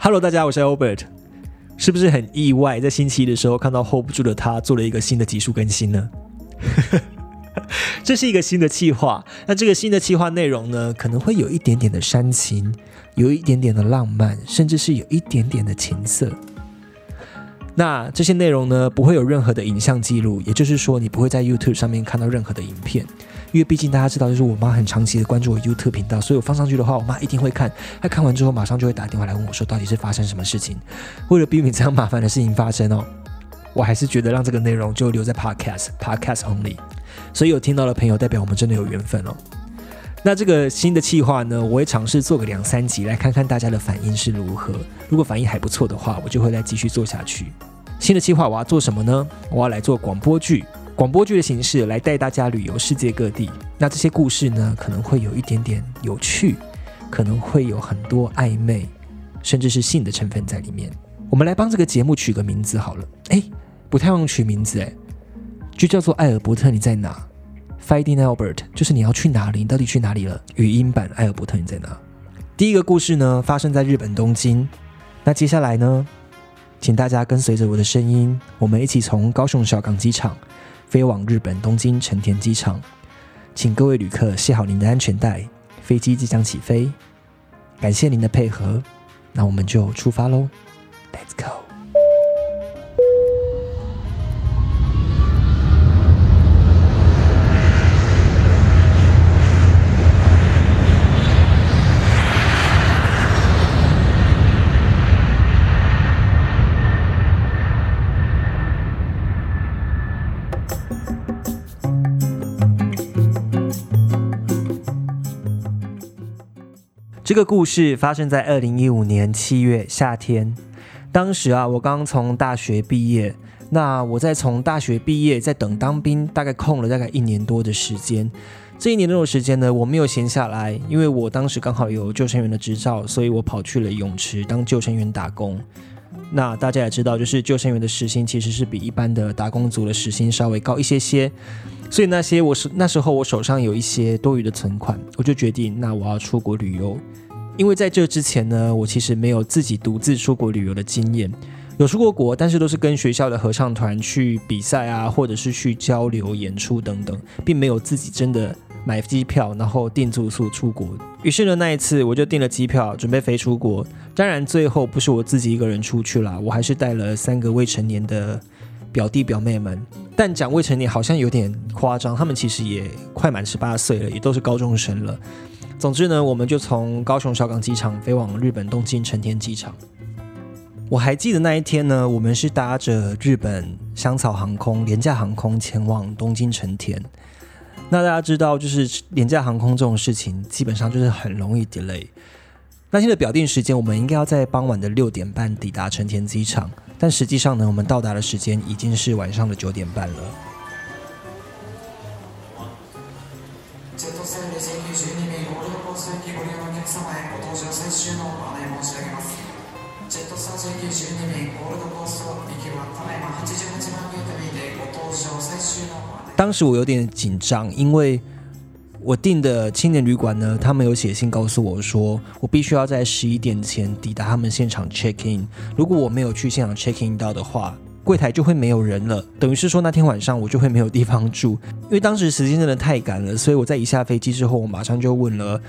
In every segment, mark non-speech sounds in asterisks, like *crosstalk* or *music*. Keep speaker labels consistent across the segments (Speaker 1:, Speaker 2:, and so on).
Speaker 1: Hello，大家，我是 Albert。是不是很意外，在星期一的时候看到 hold 不住的他做了一个新的技术更新呢？这是一个新的计划。那这个新的计划内容呢，可能会有一点点的煽情，有一点点的浪漫，甚至是有一点点的情色。那这些内容呢，不会有任何的影像记录，也就是说，你不会在 YouTube 上面看到任何的影片，因为毕竟大家知道，就是我妈很长期的关注我 YouTube 频道，所以我放上去的话，我妈一定会看。她看完之后，马上就会打电话来问我说，到底是发生什么事情？为了避免这样麻烦的事情发生哦，我还是觉得让这个内容就留在 Podcast，Podcast only。所以有听到的朋友，代表我们真的有缘分哦。那这个新的计划呢，我会尝试做个两三集，来看看大家的反应是如何。如果反应还不错的话，我就会再继续做下去。新的计划我要做什么呢？我要来做广播剧，广播剧的形式来带大家旅游世界各地。那这些故事呢，可能会有一点点有趣，可能会有很多暧昧，甚至是性的成分在里面。我们来帮这个节目取个名字好了。哎，不太用取名字哎，就叫做《艾尔伯特你在哪》？Finding Albert 就是你要去哪里？你到底去哪里了？语音版《艾尔伯特你在哪》。第一个故事呢，发生在日本东京。那接下来呢？请大家跟随着我的声音，我们一起从高雄小港机场飞往日本东京成田机场。请各位旅客系好您的安全带，飞机即将起飞。感谢您的配合，那我们就出发喽，Let's go。这个故事发生在二零一五年七月夏天。当时啊，我刚从大学毕业。那我在从大学毕业，在等当兵，大概空了大概一年多的时间。这一年多的时间呢，我没有闲下来，因为我当时刚好有救生员的执照，所以我跑去了泳池当救生员打工。那大家也知道，就是救生员的时薪其实是比一般的打工族的时薪稍微高一些些。所以那些我是那时候我手上有一些多余的存款，我就决定那我要出国旅游。因为在这之前呢，我其实没有自己独自出国旅游的经验，有出过国，但是都是跟学校的合唱团去比赛啊，或者是去交流演出等等，并没有自己真的买机票然后订住宿出国。于是呢，那一次我就订了机票，准备飞出国。当然最后不是我自己一个人出去了，我还是带了三个未成年的表弟表妹们。但讲未成年好像有点夸张，他们其实也快满十八岁了，也都是高中生了。总之呢，我们就从高雄小港机场飞往日本东京成田机场。我还记得那一天呢，我们是搭着日本香草航空廉价航空前往东京成田。那大家知道，就是廉价航空这种事情，基本上就是很容易 delay。那现在表定时间，我们应该要在傍晚的六点半抵达成田机场。但实际上呢，我们到达的时间已经是晚上的九点半了。当时我有点紧张，因为。我订的青年旅馆呢，他们有写信告诉我说，我必须要在十一点前抵达他们现场 check in。如果我没有去现场 check in 到的话，柜台就会没有人了。等于是说那天晚上我就会没有地方住。因为当时时间真的太赶了，所以我在一下飞机之后，我马上就问了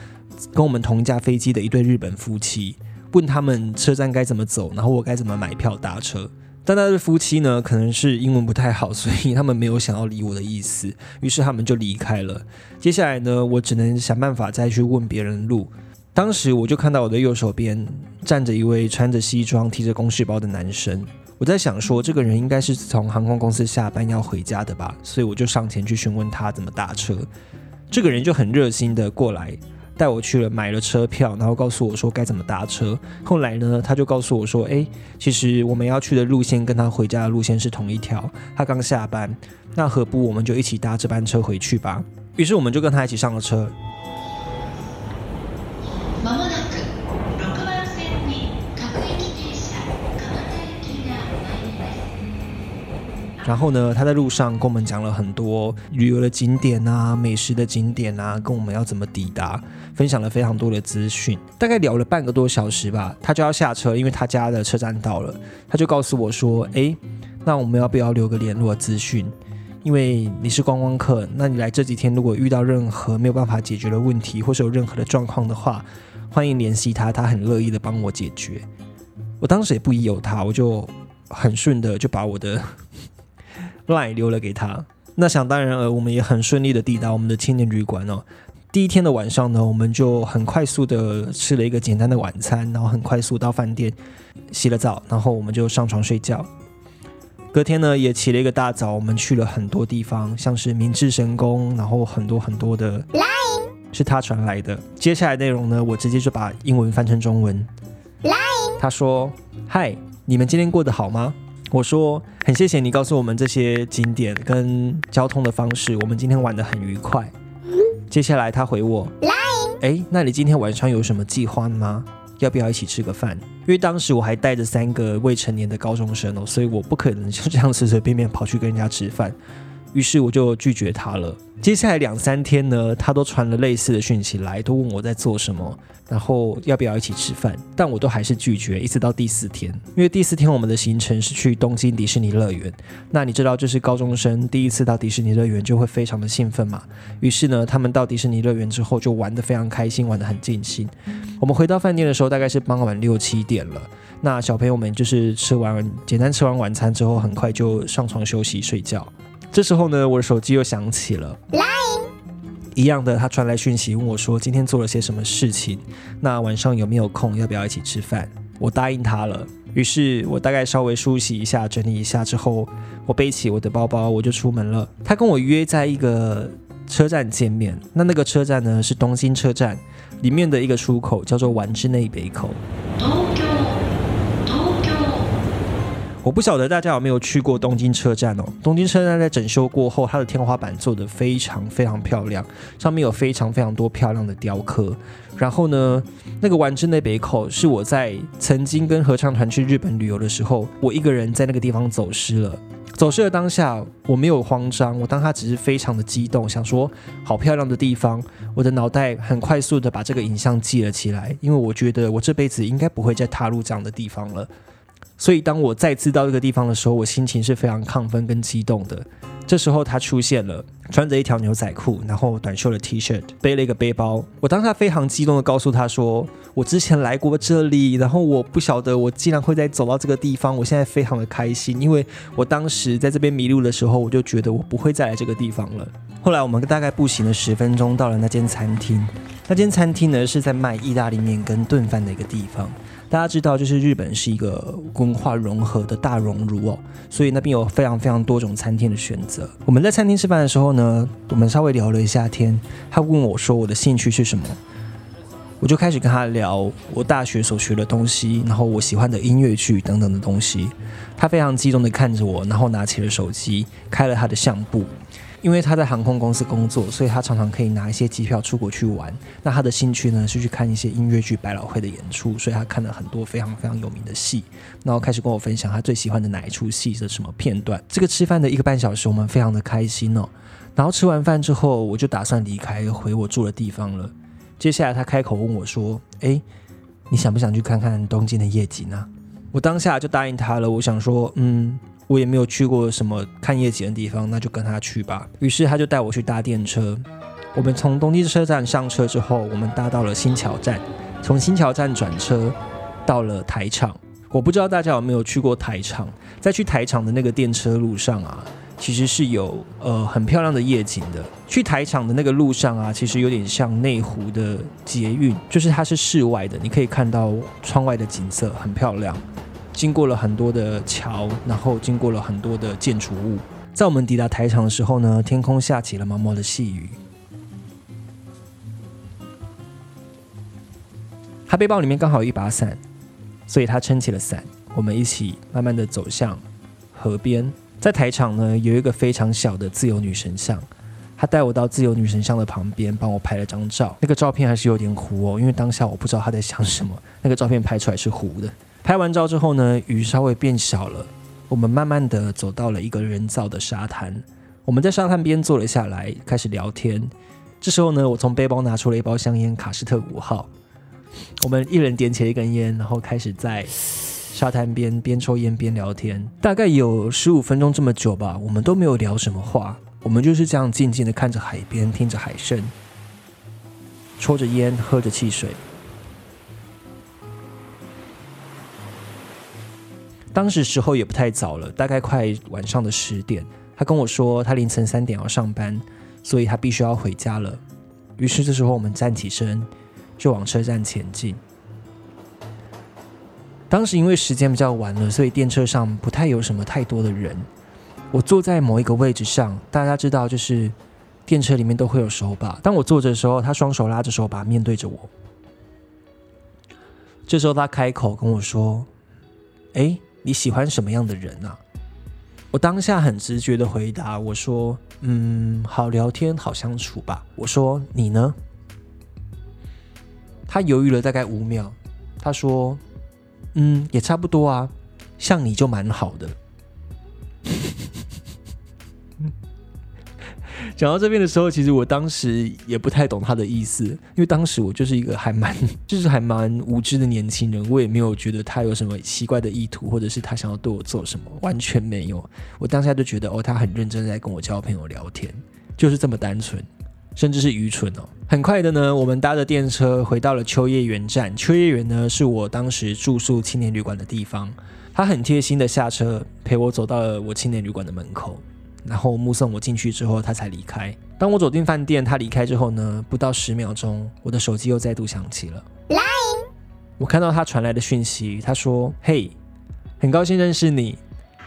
Speaker 1: 跟我们同一架飞机的一对日本夫妻，问他们车站该怎么走，然后我该怎么买票搭车。但那对夫妻呢，可能是英文不太好，所以他们没有想要理我的意思，于是他们就离开了。接下来呢，我只能想办法再去问别人路。当时我就看到我的右手边站着一位穿着西装、提着公事包的男生，我在想说，这个人应该是从航空公司下班要回家的吧，所以我就上前去询问他怎么打车。这个人就很热心的过来。带我去了买了车票，然后告诉我说该怎么搭车。后来呢，他就告诉我说，哎，其实我们要去的路线跟他回家的路线是同一条，他刚下班，那何不我们就一起搭这班车回去吧？于是我们就跟他一起上了车。然后呢，他在路上跟我们讲了很多旅游的景点啊、美食的景点啊，跟我们要怎么抵达。分享了非常多的资讯。大概聊了半个多小时吧，他就要下车，因为他家的车站到了，他就告诉我说：“诶，那我们要不要留个联络资讯？因为你是观光客，那你来这几天如果遇到任何没有办法解决的问题，或是有任何的状况的话，欢迎联系他，他很乐意的帮我解决。”我当时也不疑有他，我就很顺的 *laughs* 就把我的 *laughs* line 留了给他。那想当然了，我们也很顺利的抵达我们的青年旅馆哦。第一天的晚上呢，我们就很快速的吃了一个简单的晚餐，然后很快速到饭店洗了澡，然后我们就上床睡觉。隔天呢，也起了一个大早，我们去了很多地方，像是明治神宫，然后很多很多的是他传来的。接下来内容呢，我直接就把英文翻成中文。他说：“嗨，你们今天过得好吗？”我说：“很谢谢你告诉我们这些景点跟交通的方式，我们今天玩得很愉快。”接下来他回我：“哎，那你今天晚上有什么计划吗？要不要一起吃个饭？”因为当时我还带着三个未成年的高中生哦，所以我不可能就这样随随便便跑去跟人家吃饭。于是我就拒绝他了。接下来两三天呢，他都传了类似的讯息来，都问我在做什么，然后要不要一起吃饭，但我都还是拒绝。一直到第四天，因为第四天我们的行程是去东京迪士尼乐园。那你知道，就是高中生第一次到迪士尼乐园就会非常的兴奋嘛。于是呢，他们到迪士尼乐园之后就玩得非常开心，玩得很尽兴。我们回到饭店的时候大概是傍晚六七点了。那小朋友们就是吃完简单吃完晚餐之后，很快就上床休息睡觉。这时候呢，我的手机又响起了，一样的，他传来讯息问我说今天做了些什么事情，那晚上有没有空，要不要一起吃饭？我答应他了。于是我大概稍微梳洗一下，整理一下之后，我背起我的包包，我就出门了。他跟我约在一个车站见面，那那个车站呢是东京车站里面的一个出口，叫做丸之内北口。我不晓得大家有没有去过东京车站哦。东京车站在整修过后，它的天花板做得非常非常漂亮，上面有非常非常多漂亮的雕刻。然后呢，那个丸之内北口是我在曾经跟合唱团去日本旅游的时候，我一个人在那个地方走失了。走失的当下，我没有慌张，我当他只是非常的激动，想说好漂亮的地方。我的脑袋很快速的把这个影像记了起来，因为我觉得我这辈子应该不会再踏入这样的地方了。所以，当我再次到这个地方的时候，我心情是非常亢奋跟激动的。这时候，他出现了，穿着一条牛仔裤，然后短袖的 T 恤，背了一个背包。我当下非常激动的告诉他说：“我之前来过这里，然后我不晓得我竟然会再走到这个地方，我现在非常的开心，因为我当时在这边迷路的时候，我就觉得我不会再来这个地方了。”后来，我们大概步行了十分钟，到了那间餐厅。那间餐厅呢，是在卖意大利面跟炖饭的一个地方。大家知道，就是日本是一个文化融合的大熔炉哦，所以那边有非常非常多种餐厅的选择。我们在餐厅吃饭的时候呢，我们稍微聊了一下天。他问我说我的兴趣是什么，我就开始跟他聊我大学所学的东西，然后我喜欢的音乐剧等等的东西。他非常激动的看着我，然后拿起了手机，开了他的相簿。因为他在航空公司工作，所以他常常可以拿一些机票出国去玩。那他的兴趣呢是去看一些音乐剧、百老汇的演出，所以他看了很多非常非常有名的戏。然后开始跟我分享他最喜欢的哪一出戏的什么片段。这个吃饭的一个半小时，我们非常的开心哦。然后吃完饭之后，我就打算离开回我住的地方了。接下来他开口问我说：“哎，你想不想去看看东京的夜景呢？”我当下就答应他了。我想说，嗯。我也没有去过什么看夜景的地方，那就跟他去吧。于是他就带我去搭电车。我们从东京车站上车之后，我们搭到了新桥站，从新桥站转车到了台场。我不知道大家有没有去过台场，在去台场的那个电车路上啊，其实是有呃很漂亮的夜景的。去台场的那个路上啊，其实有点像内湖的捷运，就是它是室外的，你可以看到窗外的景色很漂亮。经过了很多的桥，然后经过了很多的建筑物，在我们抵达台场的时候呢，天空下起了毛毛的细雨。他背包里面刚好有一把伞，所以他撑起了伞。我们一起慢慢的走向河边，在台场呢有一个非常小的自由女神像，他带我到自由女神像的旁边，帮我拍了张照。那个照片还是有点糊哦，因为当下我不知道他在想什么。那个照片拍出来是糊的。拍完照之后呢，雨稍微变小了，我们慢慢的走到了一个人造的沙滩。我们在沙滩边坐了下来，开始聊天。这时候呢，我从背包拿出了一包香烟，卡斯特五号。我们一人点起了一根烟，然后开始在沙滩边边抽烟边聊天。大概有十五分钟这么久吧，我们都没有聊什么话，我们就是这样静静的看着海边，听着海声，抽着烟，喝着汽水。当时时候也不太早了，大概快晚上的十点。他跟我说，他凌晨三点要上班，所以他必须要回家了。于是这时候我们站起身，就往车站前进。当时因为时间比较晚了，所以电车上不太有什么太多的人。我坐在某一个位置上，大家知道，就是电车里面都会有手把。当我坐着的时候，他双手拉着手把，面对着我。这时候他开口跟我说：“哎。”你喜欢什么样的人啊？我当下很直觉的回答，我说：“嗯，好聊天，好相处吧。”我说：“你呢？”他犹豫了大概五秒，他说：“嗯，也差不多啊，像你就蛮好的。”讲到这边的时候，其实我当时也不太懂他的意思，因为当时我就是一个 *laughs* 还蛮，就是还蛮无知的年轻人，我也没有觉得他有什么奇怪的意图，或者是他想要对我做什么，完全没有。我当下就觉得，哦，他很认真在跟我交朋友聊天，就是这么单纯，甚至是愚蠢哦。很快的呢，我们搭着电车回到了秋叶原站。秋叶原呢，是我当时住宿青年旅馆的地方。他很贴心的下车陪我走到了我青年旅馆的门口。然后目送我进去之后，他才离开。当我走进饭店，他离开之后呢，不到十秒钟，我的手机又再度响起了。我看到他传来的讯息，他说：“嘿，很高兴认识你。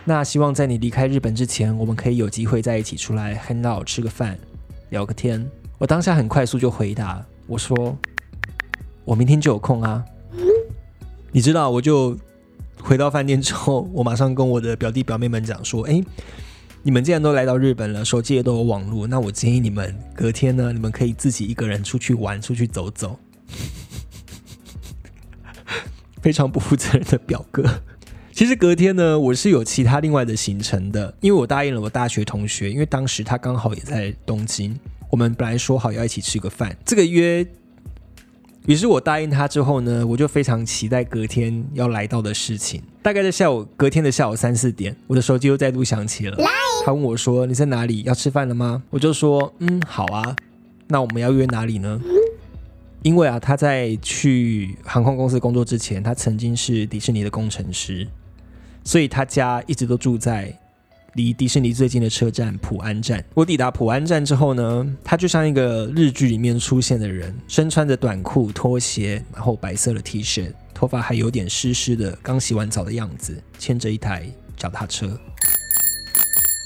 Speaker 1: 那希望在你离开日本之前，我们可以有机会在一起出来 hang out 吃个饭，聊个天。”我当下很快速就回答我说：“我明天就有空啊。”你知道，我就回到饭店之后，我马上跟我的表弟表妹们讲说：“哎。”你们既然都来到日本了，手机也都有网络，那我建议你们隔天呢，你们可以自己一个人出去玩，出去走走。*laughs* 非常不负责任的表哥。其实隔天呢，我是有其他另外的行程的，因为我答应了我大学同学，因为当时他刚好也在东京，我们本来说好要一起吃个饭，这个约。于是我答应他之后呢，我就非常期待隔天要来到的事情。大概在下午，隔天的下午三四点，我的手机又再度响起了。他问我说：“你在哪里？要吃饭了吗？”我就说：“嗯，好啊。那我们要约哪里呢？”因为啊，他在去航空公司工作之前，他曾经是迪士尼的工程师，所以他家一直都住在。离迪士尼最近的车站普安站，我抵达普安站之后呢，他就像一个日剧里面出现的人，身穿着短裤、拖鞋，然后白色的 T 恤，头发还有点湿湿的，刚洗完澡的样子，牵着一台脚踏车。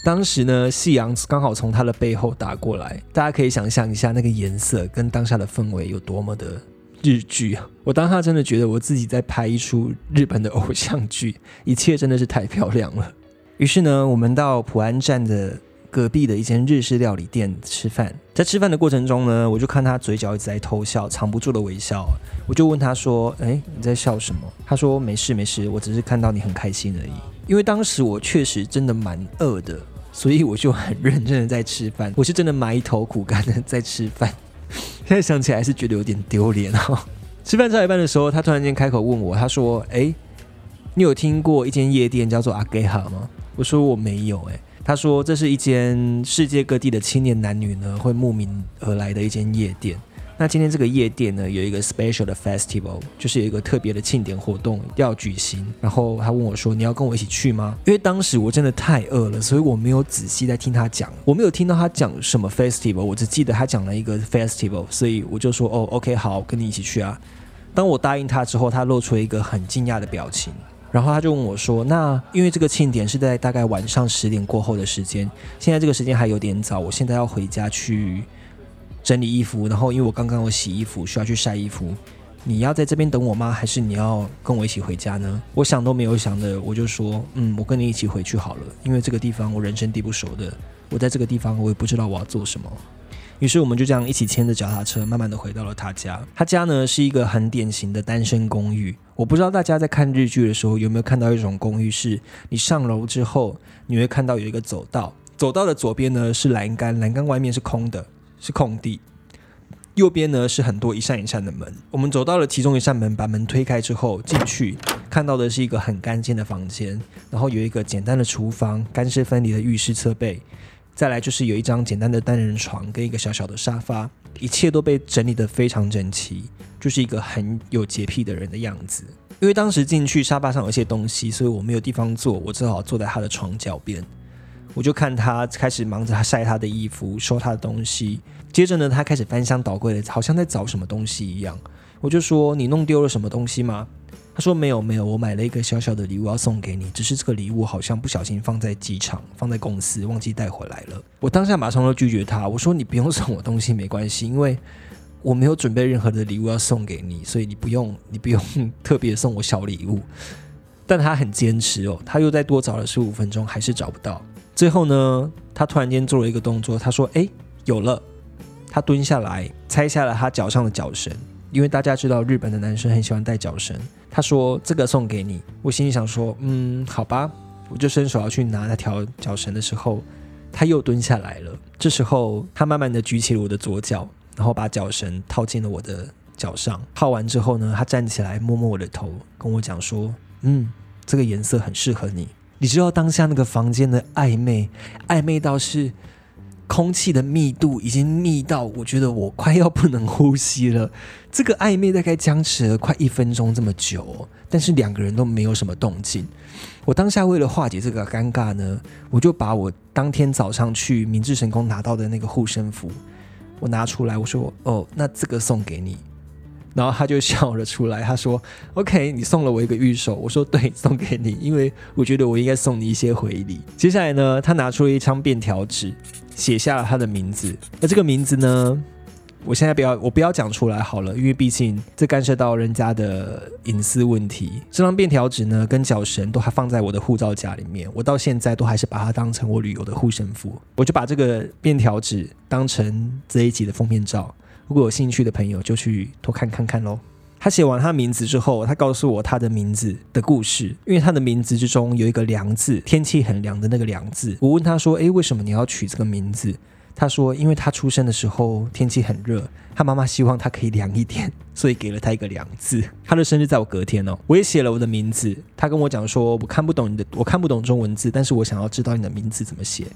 Speaker 1: 当时呢，夕阳刚好从他的背后打过来，大家可以想象一下那个颜色跟当下的氛围有多么的日剧！我当下真的觉得我自己在拍一出日本的偶像剧，一切真的是太漂亮了。于是呢，我们到普安站的隔壁的一间日式料理店吃饭。在吃饭的过程中呢，我就看他嘴角一直在偷笑，藏不住的微笑。我就问他说：“哎，你在笑什么？”他说：“没事没事，我只是看到你很开心而已。”因为当时我确实真的蛮饿的，所以我就很认真的在吃饭。我是真的埋头苦干的在吃饭。现在想起来是觉得有点丢脸哦。吃饭吃到一半的时候，他突然间开口问我：“他说，哎，你有听过一间夜店叫做阿给哈吗？”我说我没有哎，他说这是一间世界各地的青年男女呢会慕名而来的一间夜店。那今天这个夜店呢有一个 special 的 festival，就是有一个特别的庆典活动要举行。然后他问我说：“你要跟我一起去吗？”因为当时我真的太饿了，所以我没有仔细在听他讲，我没有听到他讲什么 festival，我只记得他讲了一个 festival，所以我就说：“哦，OK，好，跟你一起去啊。”当我答应他之后，他露出了一个很惊讶的表情。然后他就问我说：“那因为这个庆典是在大概晚上十点过后的时间，现在这个时间还有点早，我现在要回家去整理衣服。然后因为我刚刚有洗衣服，需要去晒衣服。你要在这边等我吗？还是你要跟我一起回家呢？”我想都没有想的，我就说：“嗯，我跟你一起回去好了，因为这个地方我人生地不熟的，我在这个地方我也不知道我要做什么。”于是我们就这样一起牵着脚踏车，慢慢的回到了他家。他家呢是一个很典型的单身公寓。我不知道大家在看日剧的时候有没有看到一种公寓，是你上楼之后，你会看到有一个走道，走道的左边呢是栏杆，栏杆外面是空的，是空地。右边呢是很多一扇一扇的门，我们走到了其中一扇门，把门推开之后进去，看到的是一个很干净的房间，然后有一个简单的厨房，干湿分离的浴室侧背，再来就是有一张简单的单人床跟一个小小的沙发，一切都被整理得非常整齐，就是一个很有洁癖的人的样子。因为当时进去沙发上有一些东西，所以我没有地方坐，我只好坐在他的床脚边。我就看他开始忙着晒他的衣服，收他的东西。接着呢，他开始翻箱倒柜的，好像在找什么东西一样。我就说：“你弄丢了什么东西吗？”他说：“没有，没有，我买了一个小小的礼物要送给你，只是这个礼物好像不小心放在机场，放在公司，忘记带回来了。”我当下马上就拒绝他，我说：“你不用送我东西，没关系，因为我没有准备任何的礼物要送给你，所以你不用，你不用 *laughs* 特别送我小礼物。”但他很坚持哦，他又再多找了十五分钟，还是找不到。最后呢，他突然间做了一个动作，他说：“哎，有了！”他蹲下来拆下了他脚上的脚绳，因为大家知道日本的男生很喜欢戴脚绳。他说：“这个送给你。”我心里想说：“嗯，好吧。”我就伸手要去拿那条脚绳的时候，他又蹲下来了。这时候，他慢慢的举起了我的左脚，然后把脚绳套进了我的脚上。套完之后呢，他站起来摸摸我的头，跟我讲说：“嗯，这个颜色很适合你。”你知道当下那个房间的暧昧，暧昧到是空气的密度已经密到，我觉得我快要不能呼吸了。这个暧昧大概僵持了快一分钟这么久，但是两个人都没有什么动静。我当下为了化解这个尴尬呢，我就把我当天早上去明治神宫拿到的那个护身符，我拿出来，我说：“哦，那这个送给你。”然后他就笑了出来，他说：“OK，你送了我一个玉手。”我说：“对，送给你，因为我觉得我应该送你一些回礼。”接下来呢，他拿出了一张便条纸，写下了他的名字。那这个名字呢，我现在不要，我不要讲出来好了，因为毕竟这干涉到人家的隐私问题。这张便条纸呢，跟脚绳都还放在我的护照夹里面，我到现在都还是把它当成我旅游的护身符。我就把这个便条纸当成这一集的封面照。如果有兴趣的朋友，就去多看看看喽。他写完他名字之后，他告诉我他的名字的故事，因为他的名字之中有一个“凉”字，天气很凉的那个“凉”字。我问他说：“诶，为什么你要取这个名字？”他说：“因为他出生的时候天气很热，他妈妈希望他可以凉一点，*laughs* 所以给了他一个凉字。他的生日在我隔天哦，我也写了我的名字。他跟我讲说，我看不懂你的，我看不懂中文字，但是我想要知道你的名字怎么写。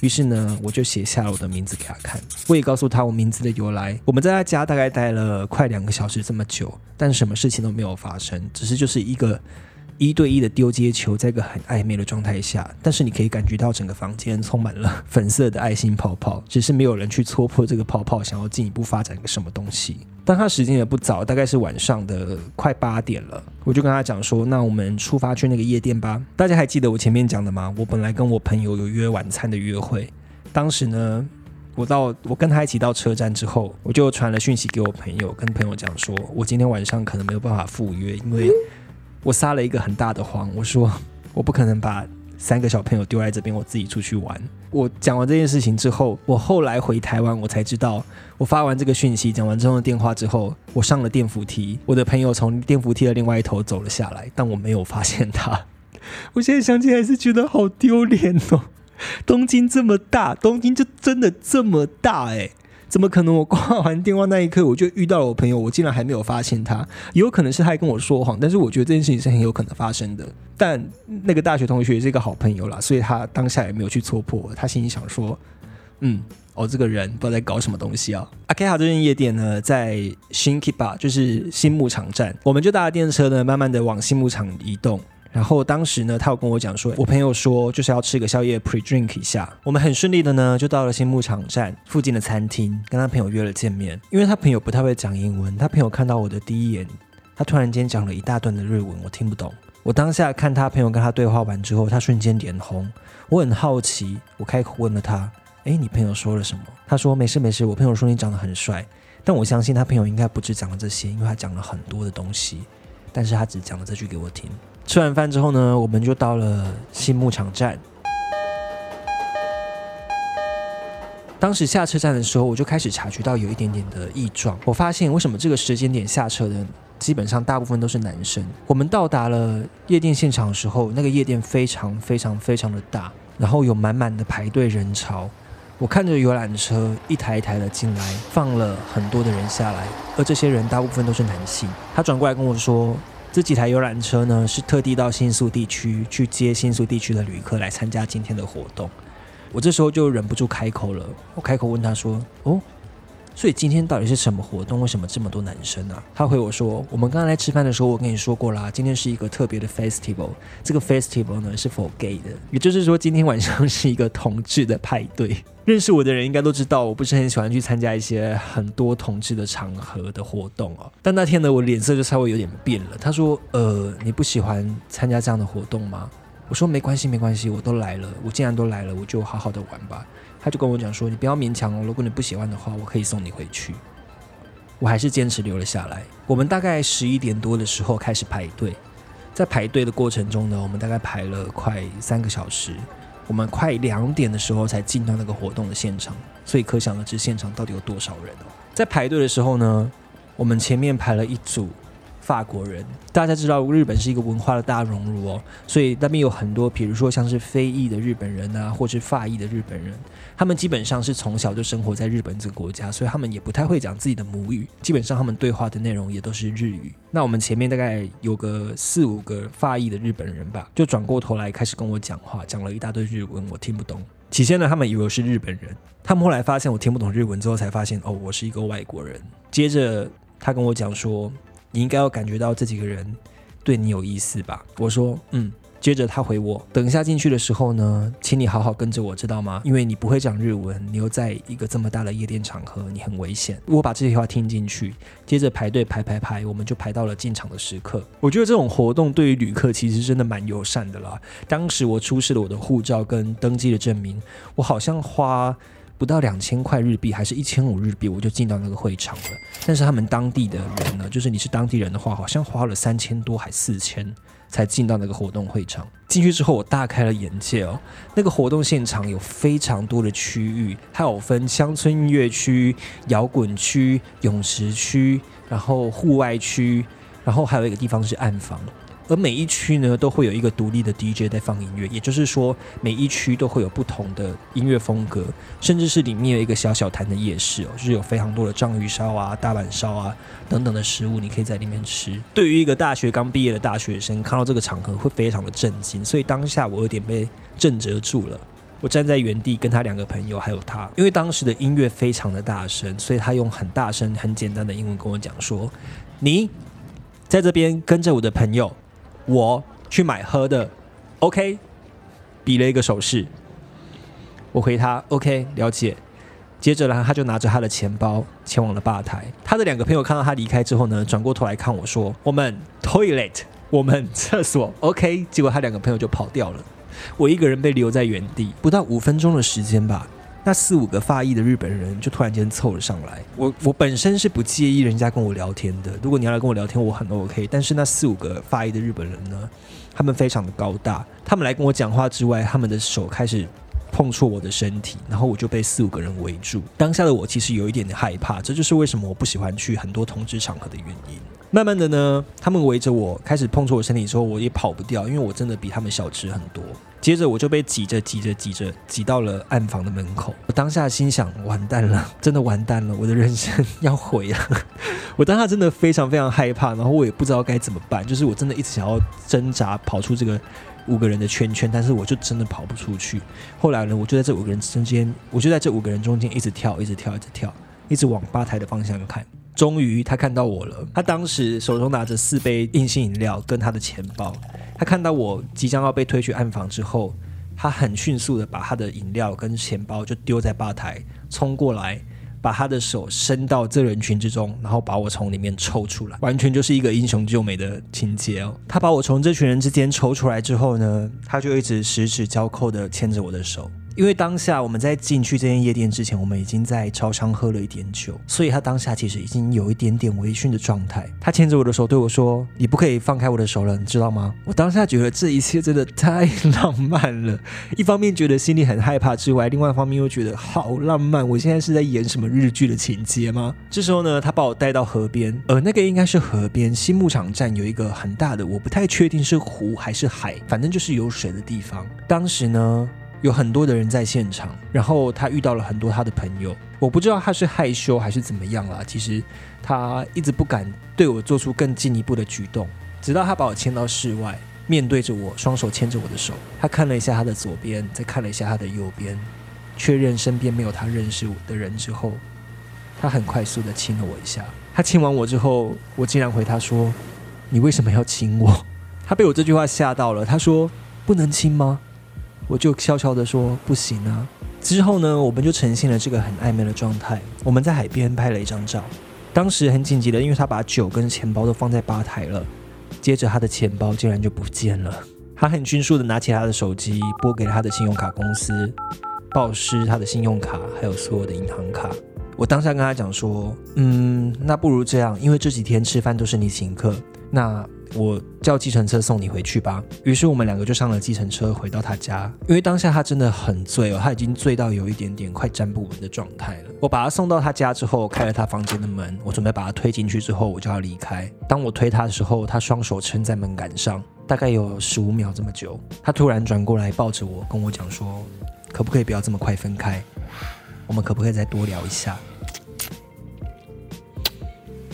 Speaker 1: 于是呢，我就写下了我的名字给他看。我也告诉他我名字的由来。我们在他家大概待了快两个小时这么久，但什么事情都没有发生，只是就是一个。一对一的丢接球，在一个很暧昧的状态下，但是你可以感觉到整个房间充满了粉色的爱心泡泡，只是没有人去戳破这个泡泡，想要进一步发展个什么东西。但他时间也不早，大概是晚上的快八点了，我就跟他讲说：“那我们出发去那个夜店吧。”大家还记得我前面讲的吗？我本来跟我朋友有约晚餐的约会，当时呢，我到我跟他一起到车站之后，我就传了讯息给我朋友，跟朋友讲说：“我今天晚上可能没有办法赴约，因为。”我撒了一个很大的谎，我说我不可能把三个小朋友丢在这边，我自己出去玩。我讲完这件事情之后，我后来回台湾，我才知道，我发完这个讯息，讲完这通电话之后，我上了电扶梯，我的朋友从电扶梯的另外一头走了下来，但我没有发现他。*laughs* 我现在想起来是觉得好丢脸哦，东京这么大，东京就真的这么大哎。怎么可能？我挂完电话那一刻，我就遇到了我朋友，我竟然还没有发现他。有可能是他跟我说谎，但是我觉得这件事情是很有可能发生的。但那个大学同学也是一个好朋友啦，所以他当下也没有去戳破。他心里想说：“嗯，哦，这个人不知道在搞什么东西啊。”阿 K 哈这间夜店呢，在新 Kiba，就是新牧场站，我们就搭电车呢，慢慢的往新牧场移动。然后当时呢，他有跟我讲说，我朋友说就是要吃个宵夜，pre drink 一下。我们很顺利的呢，就到了新牧场站附近的餐厅，跟他朋友约了见面。因为他朋友不太会讲英文，他朋友看到我的第一眼，他突然间讲了一大段的日文，我听不懂。我当下看他朋友跟他对话完之后，他瞬间脸红。我很好奇，我开口问了他：“哎，你朋友说了什么？”他说：“没事没事，我朋友说你长得很帅。”但我相信他朋友应该不止讲了这些，因为他讲了很多的东西，但是他只讲了这句给我听。吃完饭之后呢，我们就到了新牧场站。当时下车站的时候，我就开始察觉到有一点点的异状。我发现为什么这个时间点下车的基本上大部分都是男生。我们到达了夜店现场的时候，那个夜店非常非常非常的大，然后有满满的排队人潮。我看着游览车一台一台的进来，放了很多的人下来，而这些人大部分都是男性。他转过来跟我说，这几台游览车呢是特地到新宿地区去接新宿地区的旅客来参加今天的活动。我这时候就忍不住开口了，我开口问他说：“哦。”所以今天到底是什么活动？为什么这么多男生啊？他回我说：“我们刚刚来吃饭的时候，我跟你说过啦，今天是一个特别的 festival。这个 festival 呢是 for gay 的，也就是说今天晚上是一个同志的派对。*laughs* 认识我的人应该都知道，我不是很喜欢去参加一些很多同志的场合的活动哦。但那天呢，我脸色就稍微有点变了。他说：呃，你不喜欢参加这样的活动吗？我说没关系，没关系，我都来了，我既然都来了，我就好好的玩吧。他就跟我讲说：“你不要勉强哦，如果你不喜欢的话，我可以送你回去。”我还是坚持留了下来。我们大概十一点多的时候开始排队，在排队的过程中呢，我们大概排了快三个小时。我们快两点的时候才进到那个活动的现场，所以可想而知现场到底有多少人哦。在排队的时候呢，我们前面排了一组。法国人，大家知道日本是一个文化的大熔炉哦，所以那边有很多，比如说像是非裔的日本人啊，或是法裔的日本人，他们基本上是从小就生活在日本这个国家，所以他们也不太会讲自己的母语，基本上他们对话的内容也都是日语。那我们前面大概有个四五个法裔的日本人吧，就转过头来开始跟我讲话，讲了一大堆日文，我听不懂。起先呢，他们以为我是日本人，他们后来发现我听不懂日文之后，才发现哦，我是一个外国人。接着他跟我讲说。你应该要感觉到这几个人对你有意思吧？我说，嗯。接着他回我，等一下进去的时候呢，请你好好跟着我，知道吗？因为你不会讲日文，你又在一个这么大的夜店场合，你很危险。我把这些话听进去，接着排队排排排，我们就排到了进场的时刻。我觉得这种活动对于旅客其实真的蛮友善的啦。当时我出示了我的护照跟登记的证明，我好像花。不到两千块日币，还是一千五日币，我就进到那个会场了。但是他们当地的人呢，就是你是当地人的话，好像花了三千多还四千才进到那个活动会场。进去之后，我大开了眼界哦。那个活动现场有非常多的区域，它有分乡村音乐区、摇滚区、泳池区，然后户外区，然后还有一个地方是暗房。而每一区呢，都会有一个独立的 DJ 在放音乐，也就是说，每一区都会有不同的音乐风格，甚至是里面有一个小小摊的夜市哦，就是有非常多的章鱼烧啊、大阪烧啊等等的食物，你可以在里面吃。对于一个大学刚毕业的大学生，看到这个场合会非常的震惊，所以当下我有点被震折住了。我站在原地，跟他两个朋友还有他，因为当时的音乐非常的大声，所以他用很大声、很简单的英文跟我讲说：“你在这边跟着我的朋友。”我去买喝的，OK，比了一个手势。我回他 OK，了解。接着呢，他就拿着他的钱包前往了吧台。他的两个朋友看到他离开之后呢，转过头来看我说：“我们 toilet，我们厕所 OK。”结果他两个朋友就跑掉了，我一个人被留在原地，不到五分钟的时间吧。那四五个发艺的日本人就突然间凑了上来，我我本身是不介意人家跟我聊天的，如果你要来跟我聊天，我很 OK。但是那四五个发艺的日本人呢，他们非常的高大，他们来跟我讲话之外，他们的手开始碰触我的身体，然后我就被四五个人围住。当下的我其实有一点点害怕，这就是为什么我不喜欢去很多同志场合的原因。慢慢的呢，他们围着我开始碰触我身体之后，我也跑不掉，因为我真的比他们小只很多。接着我就被挤着挤着挤着挤到了暗房的门口。我当下心想：完蛋了，*laughs* 真的完蛋了，我的人生要毁了。*laughs* 我当下真的非常非常害怕，然后我也不知道该怎么办。就是我真的一直想要挣扎跑出这个五个人的圈圈，但是我就真的跑不出去。后来呢，我就在这五个人中间，我就在这五个人中间一直跳，一直跳，一直跳，一直往吧台的方向看。终于他看到我了。他当时手中拿着四杯硬性饮料跟他的钱包。他看到我即将要被推去暗房之后，他很迅速的把他的饮料跟钱包就丢在吧台，冲过来，把他的手伸到这人群之中，然后把我从里面抽出来，完全就是一个英雄救美的情节哦。他把我从这群人之间抽出来之后呢，他就一直十指交扣的牵着我的手。因为当下我们在进去这间夜店之前，我们已经在超商喝了一点酒，所以他当下其实已经有一点点微醺的状态。他牵着我的手对我说：“你不可以放开我的手了，你知道吗？”我当下觉得这一切真的太浪漫了，*laughs* 一方面觉得心里很害怕之外，另外一方面又觉得好浪漫。我现在是在演什么日剧的情节吗？这时候呢，他把我带到河边，而那个应该是河边新牧场站有一个很大的，我不太确定是湖还是海，反正就是有水的地方。当时呢。有很多的人在现场，然后他遇到了很多他的朋友。我不知道他是害羞还是怎么样啦。其实他一直不敢对我做出更进一步的举动，直到他把我牵到室外，面对着我，双手牵着我的手。他看了一下他的左边，再看了一下他的右边，确认身边没有他认识我的人之后，他很快速的亲了我一下。他亲完我之后，我竟然回他说：“你为什么要亲我？”他被我这句话吓到了。他说：“不能亲吗？”我就悄悄地说不行啊。之后呢，我们就呈现了这个很暧昧的状态。我们在海边拍了一张照，当时很紧急的，因为他把酒跟钱包都放在吧台了。接着他的钱包竟然就不见了。他很迅速的拿起他的手机，拨给了他的信用卡公司，报失他的信用卡还有所有的银行卡。我当下跟他讲说，嗯，那不如这样，因为这几天吃饭都是你请客，那。我叫计程车送你回去吧。于是我们两个就上了计程车，回到他家。因为当下他真的很醉哦，他已经醉到有一点点快站不稳的状态了。我把他送到他家之后，开了他房间的门，我准备把他推进去之后，我就要离开。当我推他的时候，他双手撑在门杆上，大概有十五秒这么久。他突然转过来抱着我，跟我讲说：“可不可以不要这么快分开？我们可不可以再多聊一下？”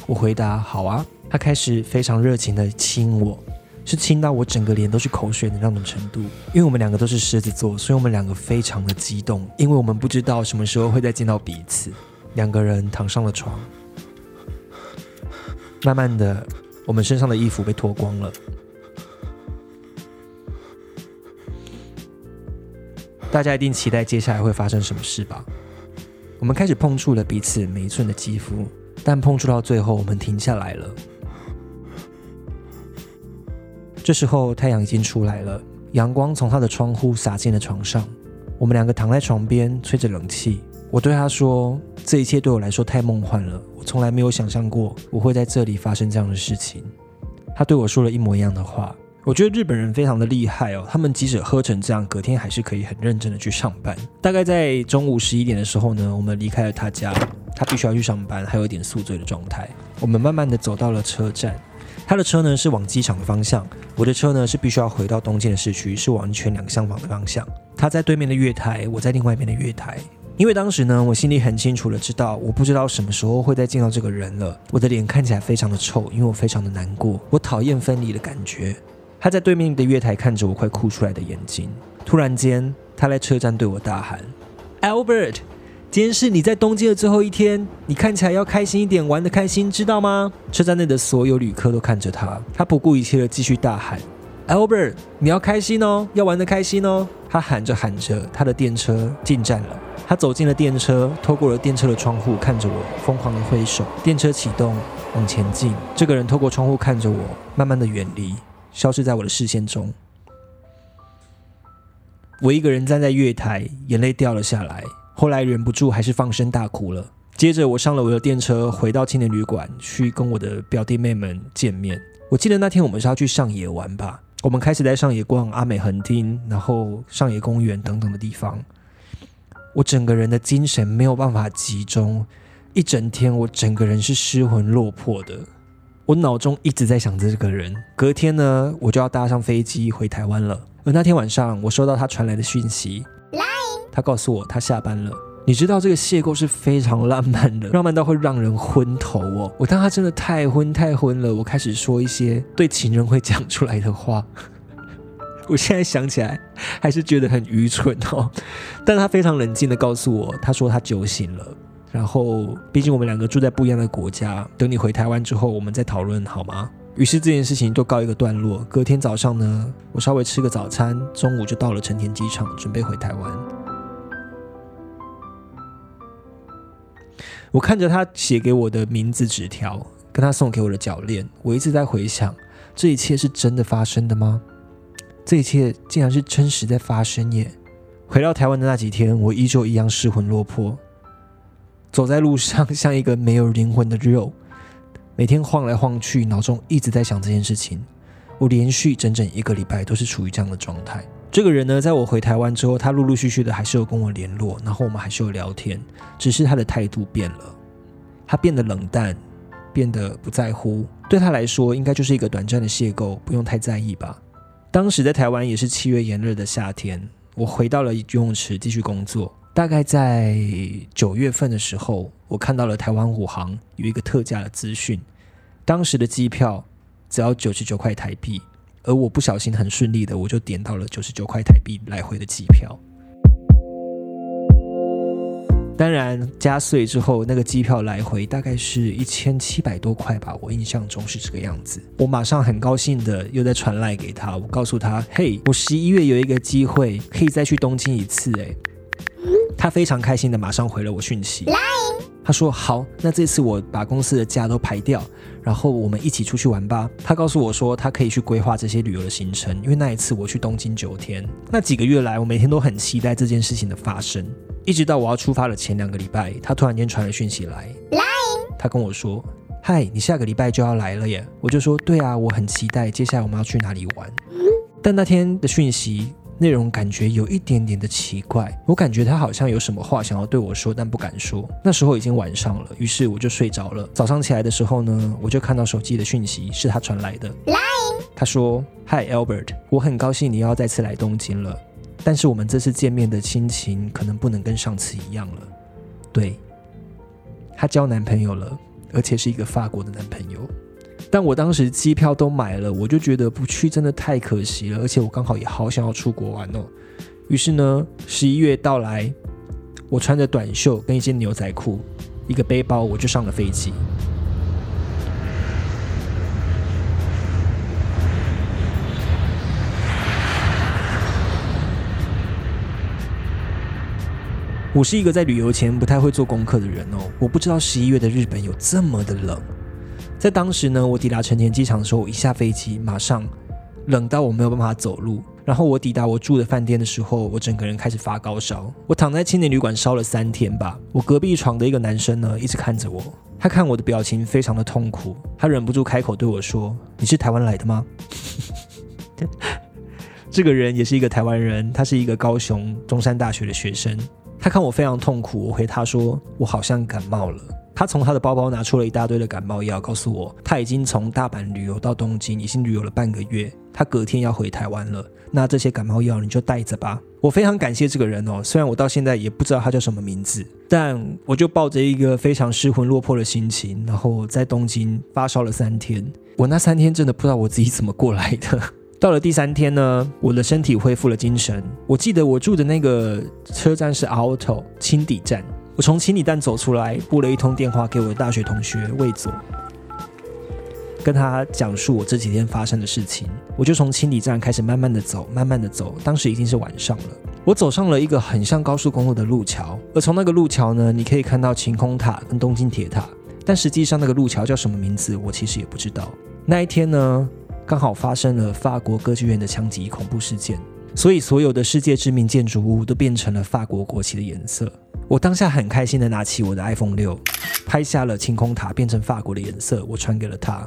Speaker 1: 我回答：“好啊。”他开始非常热情的亲我，是亲到我整个脸都是口水的那种程度。因为我们两个都是狮子座，所以我们两个非常的激动，因为我们不知道什么时候会再见到彼此。两个人躺上了床，慢慢的，我们身上的衣服被脱光了。大家一定期待接下来会发生什么事吧？我们开始碰触了彼此每一寸的肌肤，但碰触到最后，我们停下来了。这时候太阳已经出来了，阳光从他的窗户洒进了床上。我们两个躺在床边，吹着冷气。我对他说：“这一切对我来说太梦幻了，我从来没有想象过我会在这里发生这样的事情。”他对我说了一模一样的话。我觉得日本人非常的厉害哦，他们即使喝成这样，隔天还是可以很认真的去上班。大概在中午十一点的时候呢，我们离开了他家，他必须要去上班，还有一点宿醉的状态。我们慢慢的走到了车站。他的车呢是往机场的方向，我的车呢是必须要回到东京的市区，是完全两个相反的方向。他在对面的月台，我在另外一边的月台。因为当时呢，我心里很清楚的知道，我不知道什么时候会再见到这个人了。我的脸看起来非常的臭，因为我非常的难过，我讨厌分离的感觉。他在对面的月台看着我快哭出来的眼睛，突然间，他在车站对我大喊：“Albert。”今天是你在东京的最后一天，你看起来要开心一点，玩得开心，知道吗？车站内的所有旅客都看着他，他不顾一切的继续大喊：“Albert，你要开心哦，要玩得开心哦！”他喊着喊着，他的电车进站了。他走进了电车，透过了电车的窗户看着我，疯狂的挥手。电车启动，往前进。这个人透过窗户看着我，慢慢的远离，消失在我的视线中。我一个人站在月台，眼泪掉了下来。后来忍不住还是放声大哭了。接着我上了我的电车，回到青年旅馆去跟我的表弟妹们见面。我记得那天我们是要去上野玩吧？我们开始在上野逛阿美横町，然后上野公园等等的地方。我整个人的精神没有办法集中，一整天我整个人是失魂落魄的。我脑中一直在想着这个人。隔天呢，我就要搭上飞机回台湾了。而那天晚上，我收到他传来的讯息。他告诉我他下班了。你知道这个邂逅是非常浪漫的，浪漫到会让人昏头哦。我当他真的太昏太昏了，我开始说一些对情人会讲出来的话。*laughs* 我现在想起来还是觉得很愚蠢哦。但他非常冷静的告诉我，他说他酒醒了。然后，毕竟我们两个住在不一样的国家，等你回台湾之后，我们再讨论好吗？于是这件事情就告一个段落。隔天早上呢，我稍微吃个早餐，中午就到了成田机场，准备回台湾。我看着他写给我的名字纸条，跟他送给我的脚链，我一直在回想，这一切是真的发生的吗？这一切竟然是真实在发生耶！回到台湾的那几天，我依旧一样失魂落魄，走在路上像一个没有灵魂的肉，每天晃来晃去，脑中一直在想这件事情。我连续整整一个礼拜都是处于这样的状态。这个人呢，在我回台湾之后，他陆陆续续的还是有跟我联络，然后我们还是有聊天，只是他的态度变了，他变得冷淡，变得不在乎。对他来说，应该就是一个短暂的邂逅，不用太在意吧。当时在台湾也是七月炎热的夏天，我回到了游泳池继续工作。大概在九月份的时候，我看到了台湾虎航有一个特价的资讯，当时的机票只要九十九块台币。而我不小心很顺利的，我就点到了九十九块台币来回的机票。当然加税之后，那个机票来回大概是一千七百多块吧，我印象中是这个样子。我马上很高兴的又在传赖给他，我告诉他：“嘿，我十一月有一个机会可以再去东京一次。”哎，他非常开心的马上回了我讯息。他说：“好，那这次我把公司的假都排掉。”然后我们一起出去玩吧。他告诉我说，他可以去规划这些旅游的行程，因为那一次我去东京九天，那几个月来，我每天都很期待这件事情的发生。一直到我要出发的前两个礼拜，他突然间传了讯息来，来，他跟我说：“嗨，你下个礼拜就要来了耶。”我就说：“对啊，我很期待，接下来我们要去哪里玩？”但那天的讯息。内容感觉有一点点的奇怪，我感觉他好像有什么话想要对我说，但不敢说。那时候已经晚上了，于是我就睡着了。早上起来的时候呢，我就看到手机的讯息是他传来的。他说：“Hi Albert，我很高兴你要再次来东京了，但是我们这次见面的心情可能不能跟上次一样了。”对，他交男朋友了，而且是一个法国的男朋友。但我当时机票都买了，我就觉得不去真的太可惜了，而且我刚好也好想要出国玩哦。于是呢，十一月到来，我穿着短袖跟一件牛仔裤，一个背包，我就上了飞机。我是一个在旅游前不太会做功课的人哦，我不知道十一月的日本有这么的冷。在当时呢，我抵达成田机场的时候，我一下飞机马上冷到我没有办法走路。然后我抵达我住的饭店的时候，我整个人开始发高烧。我躺在青年旅馆烧了三天吧。我隔壁床的一个男生呢，一直看着我，他看我的表情非常的痛苦，他忍不住开口对我说：“你是台湾来的吗？”这个人也是一个台湾人，他是一个高雄中山大学的学生。他看我非常痛苦，我回他说：“我好像感冒了。”他从他的包包拿出了一大堆的感冒药，告诉我他已经从大阪旅游到东京，已经旅游了半个月，他隔天要回台湾了。那这些感冒药你就带着吧。我非常感谢这个人哦，虽然我到现在也不知道他叫什么名字，但我就抱着一个非常失魂落魄的心情，然后在东京发烧了三天。我那三天真的不知道我自己怎么过来的。*laughs* 到了第三天呢，我的身体恢复了精神。我记得我住的那个车站是 Auto 青底站。我从清理站走出来，拨了一通电话给我的大学同学魏佐，跟他讲述我这几天发生的事情。我就从清理站开始慢慢的走，慢慢的走。当时已经是晚上了，我走上了一个很像高速公路的路桥，而从那个路桥呢，你可以看到晴空塔跟东京铁塔，但实际上那个路桥叫什么名字，我其实也不知道。那一天呢，刚好发生了法国歌剧院的枪击恐怖事件。所以，所有的世界知名建筑物都变成了法国国旗的颜色。我当下很开心的拿起我的 iPhone 六，拍下了晴空塔变成法国的颜色，我传给了他。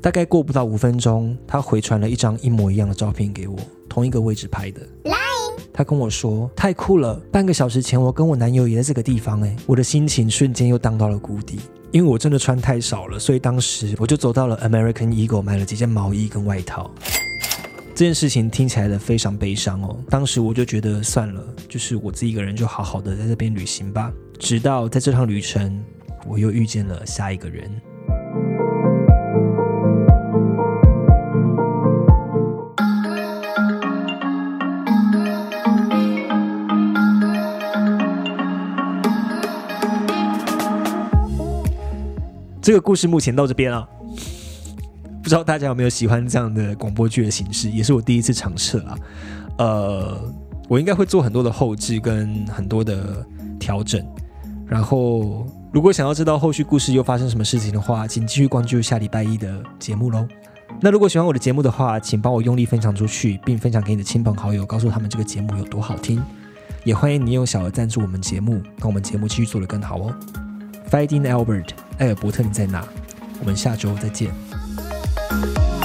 Speaker 1: 大概过不到五分钟，他回传了一张一模一样的照片给我，同一个位置拍的。他跟我说：“太酷了！半个小时前我跟我男友也在这个地方。”哎，我的心情瞬间又荡到了谷底，因为我真的穿太少了，所以当时我就走到了 American Eagle 买了几件毛衣跟外套。这件事情听起来的非常悲伤哦，当时我就觉得算了，就是我自己一个人就好好的在这边旅行吧。直到在这趟旅程，我又遇见了下一个人。这个故事目前到这边了。不知道大家有没有喜欢这样的广播剧的形式，也是我第一次尝试啊。呃，我应该会做很多的后置跟很多的调整。然后，如果想要知道后续故事又发生什么事情的话，请继续关注下礼拜一的节目喽。那如果喜欢我的节目的话，请帮我用力分享出去，并分享给你的亲朋好友，告诉他们这个节目有多好听。也欢迎你用小额赞助我们节目，让我们节目继续做得更好哦。Finding Albert，艾尔伯特你在哪？我们下周再见。Thank you.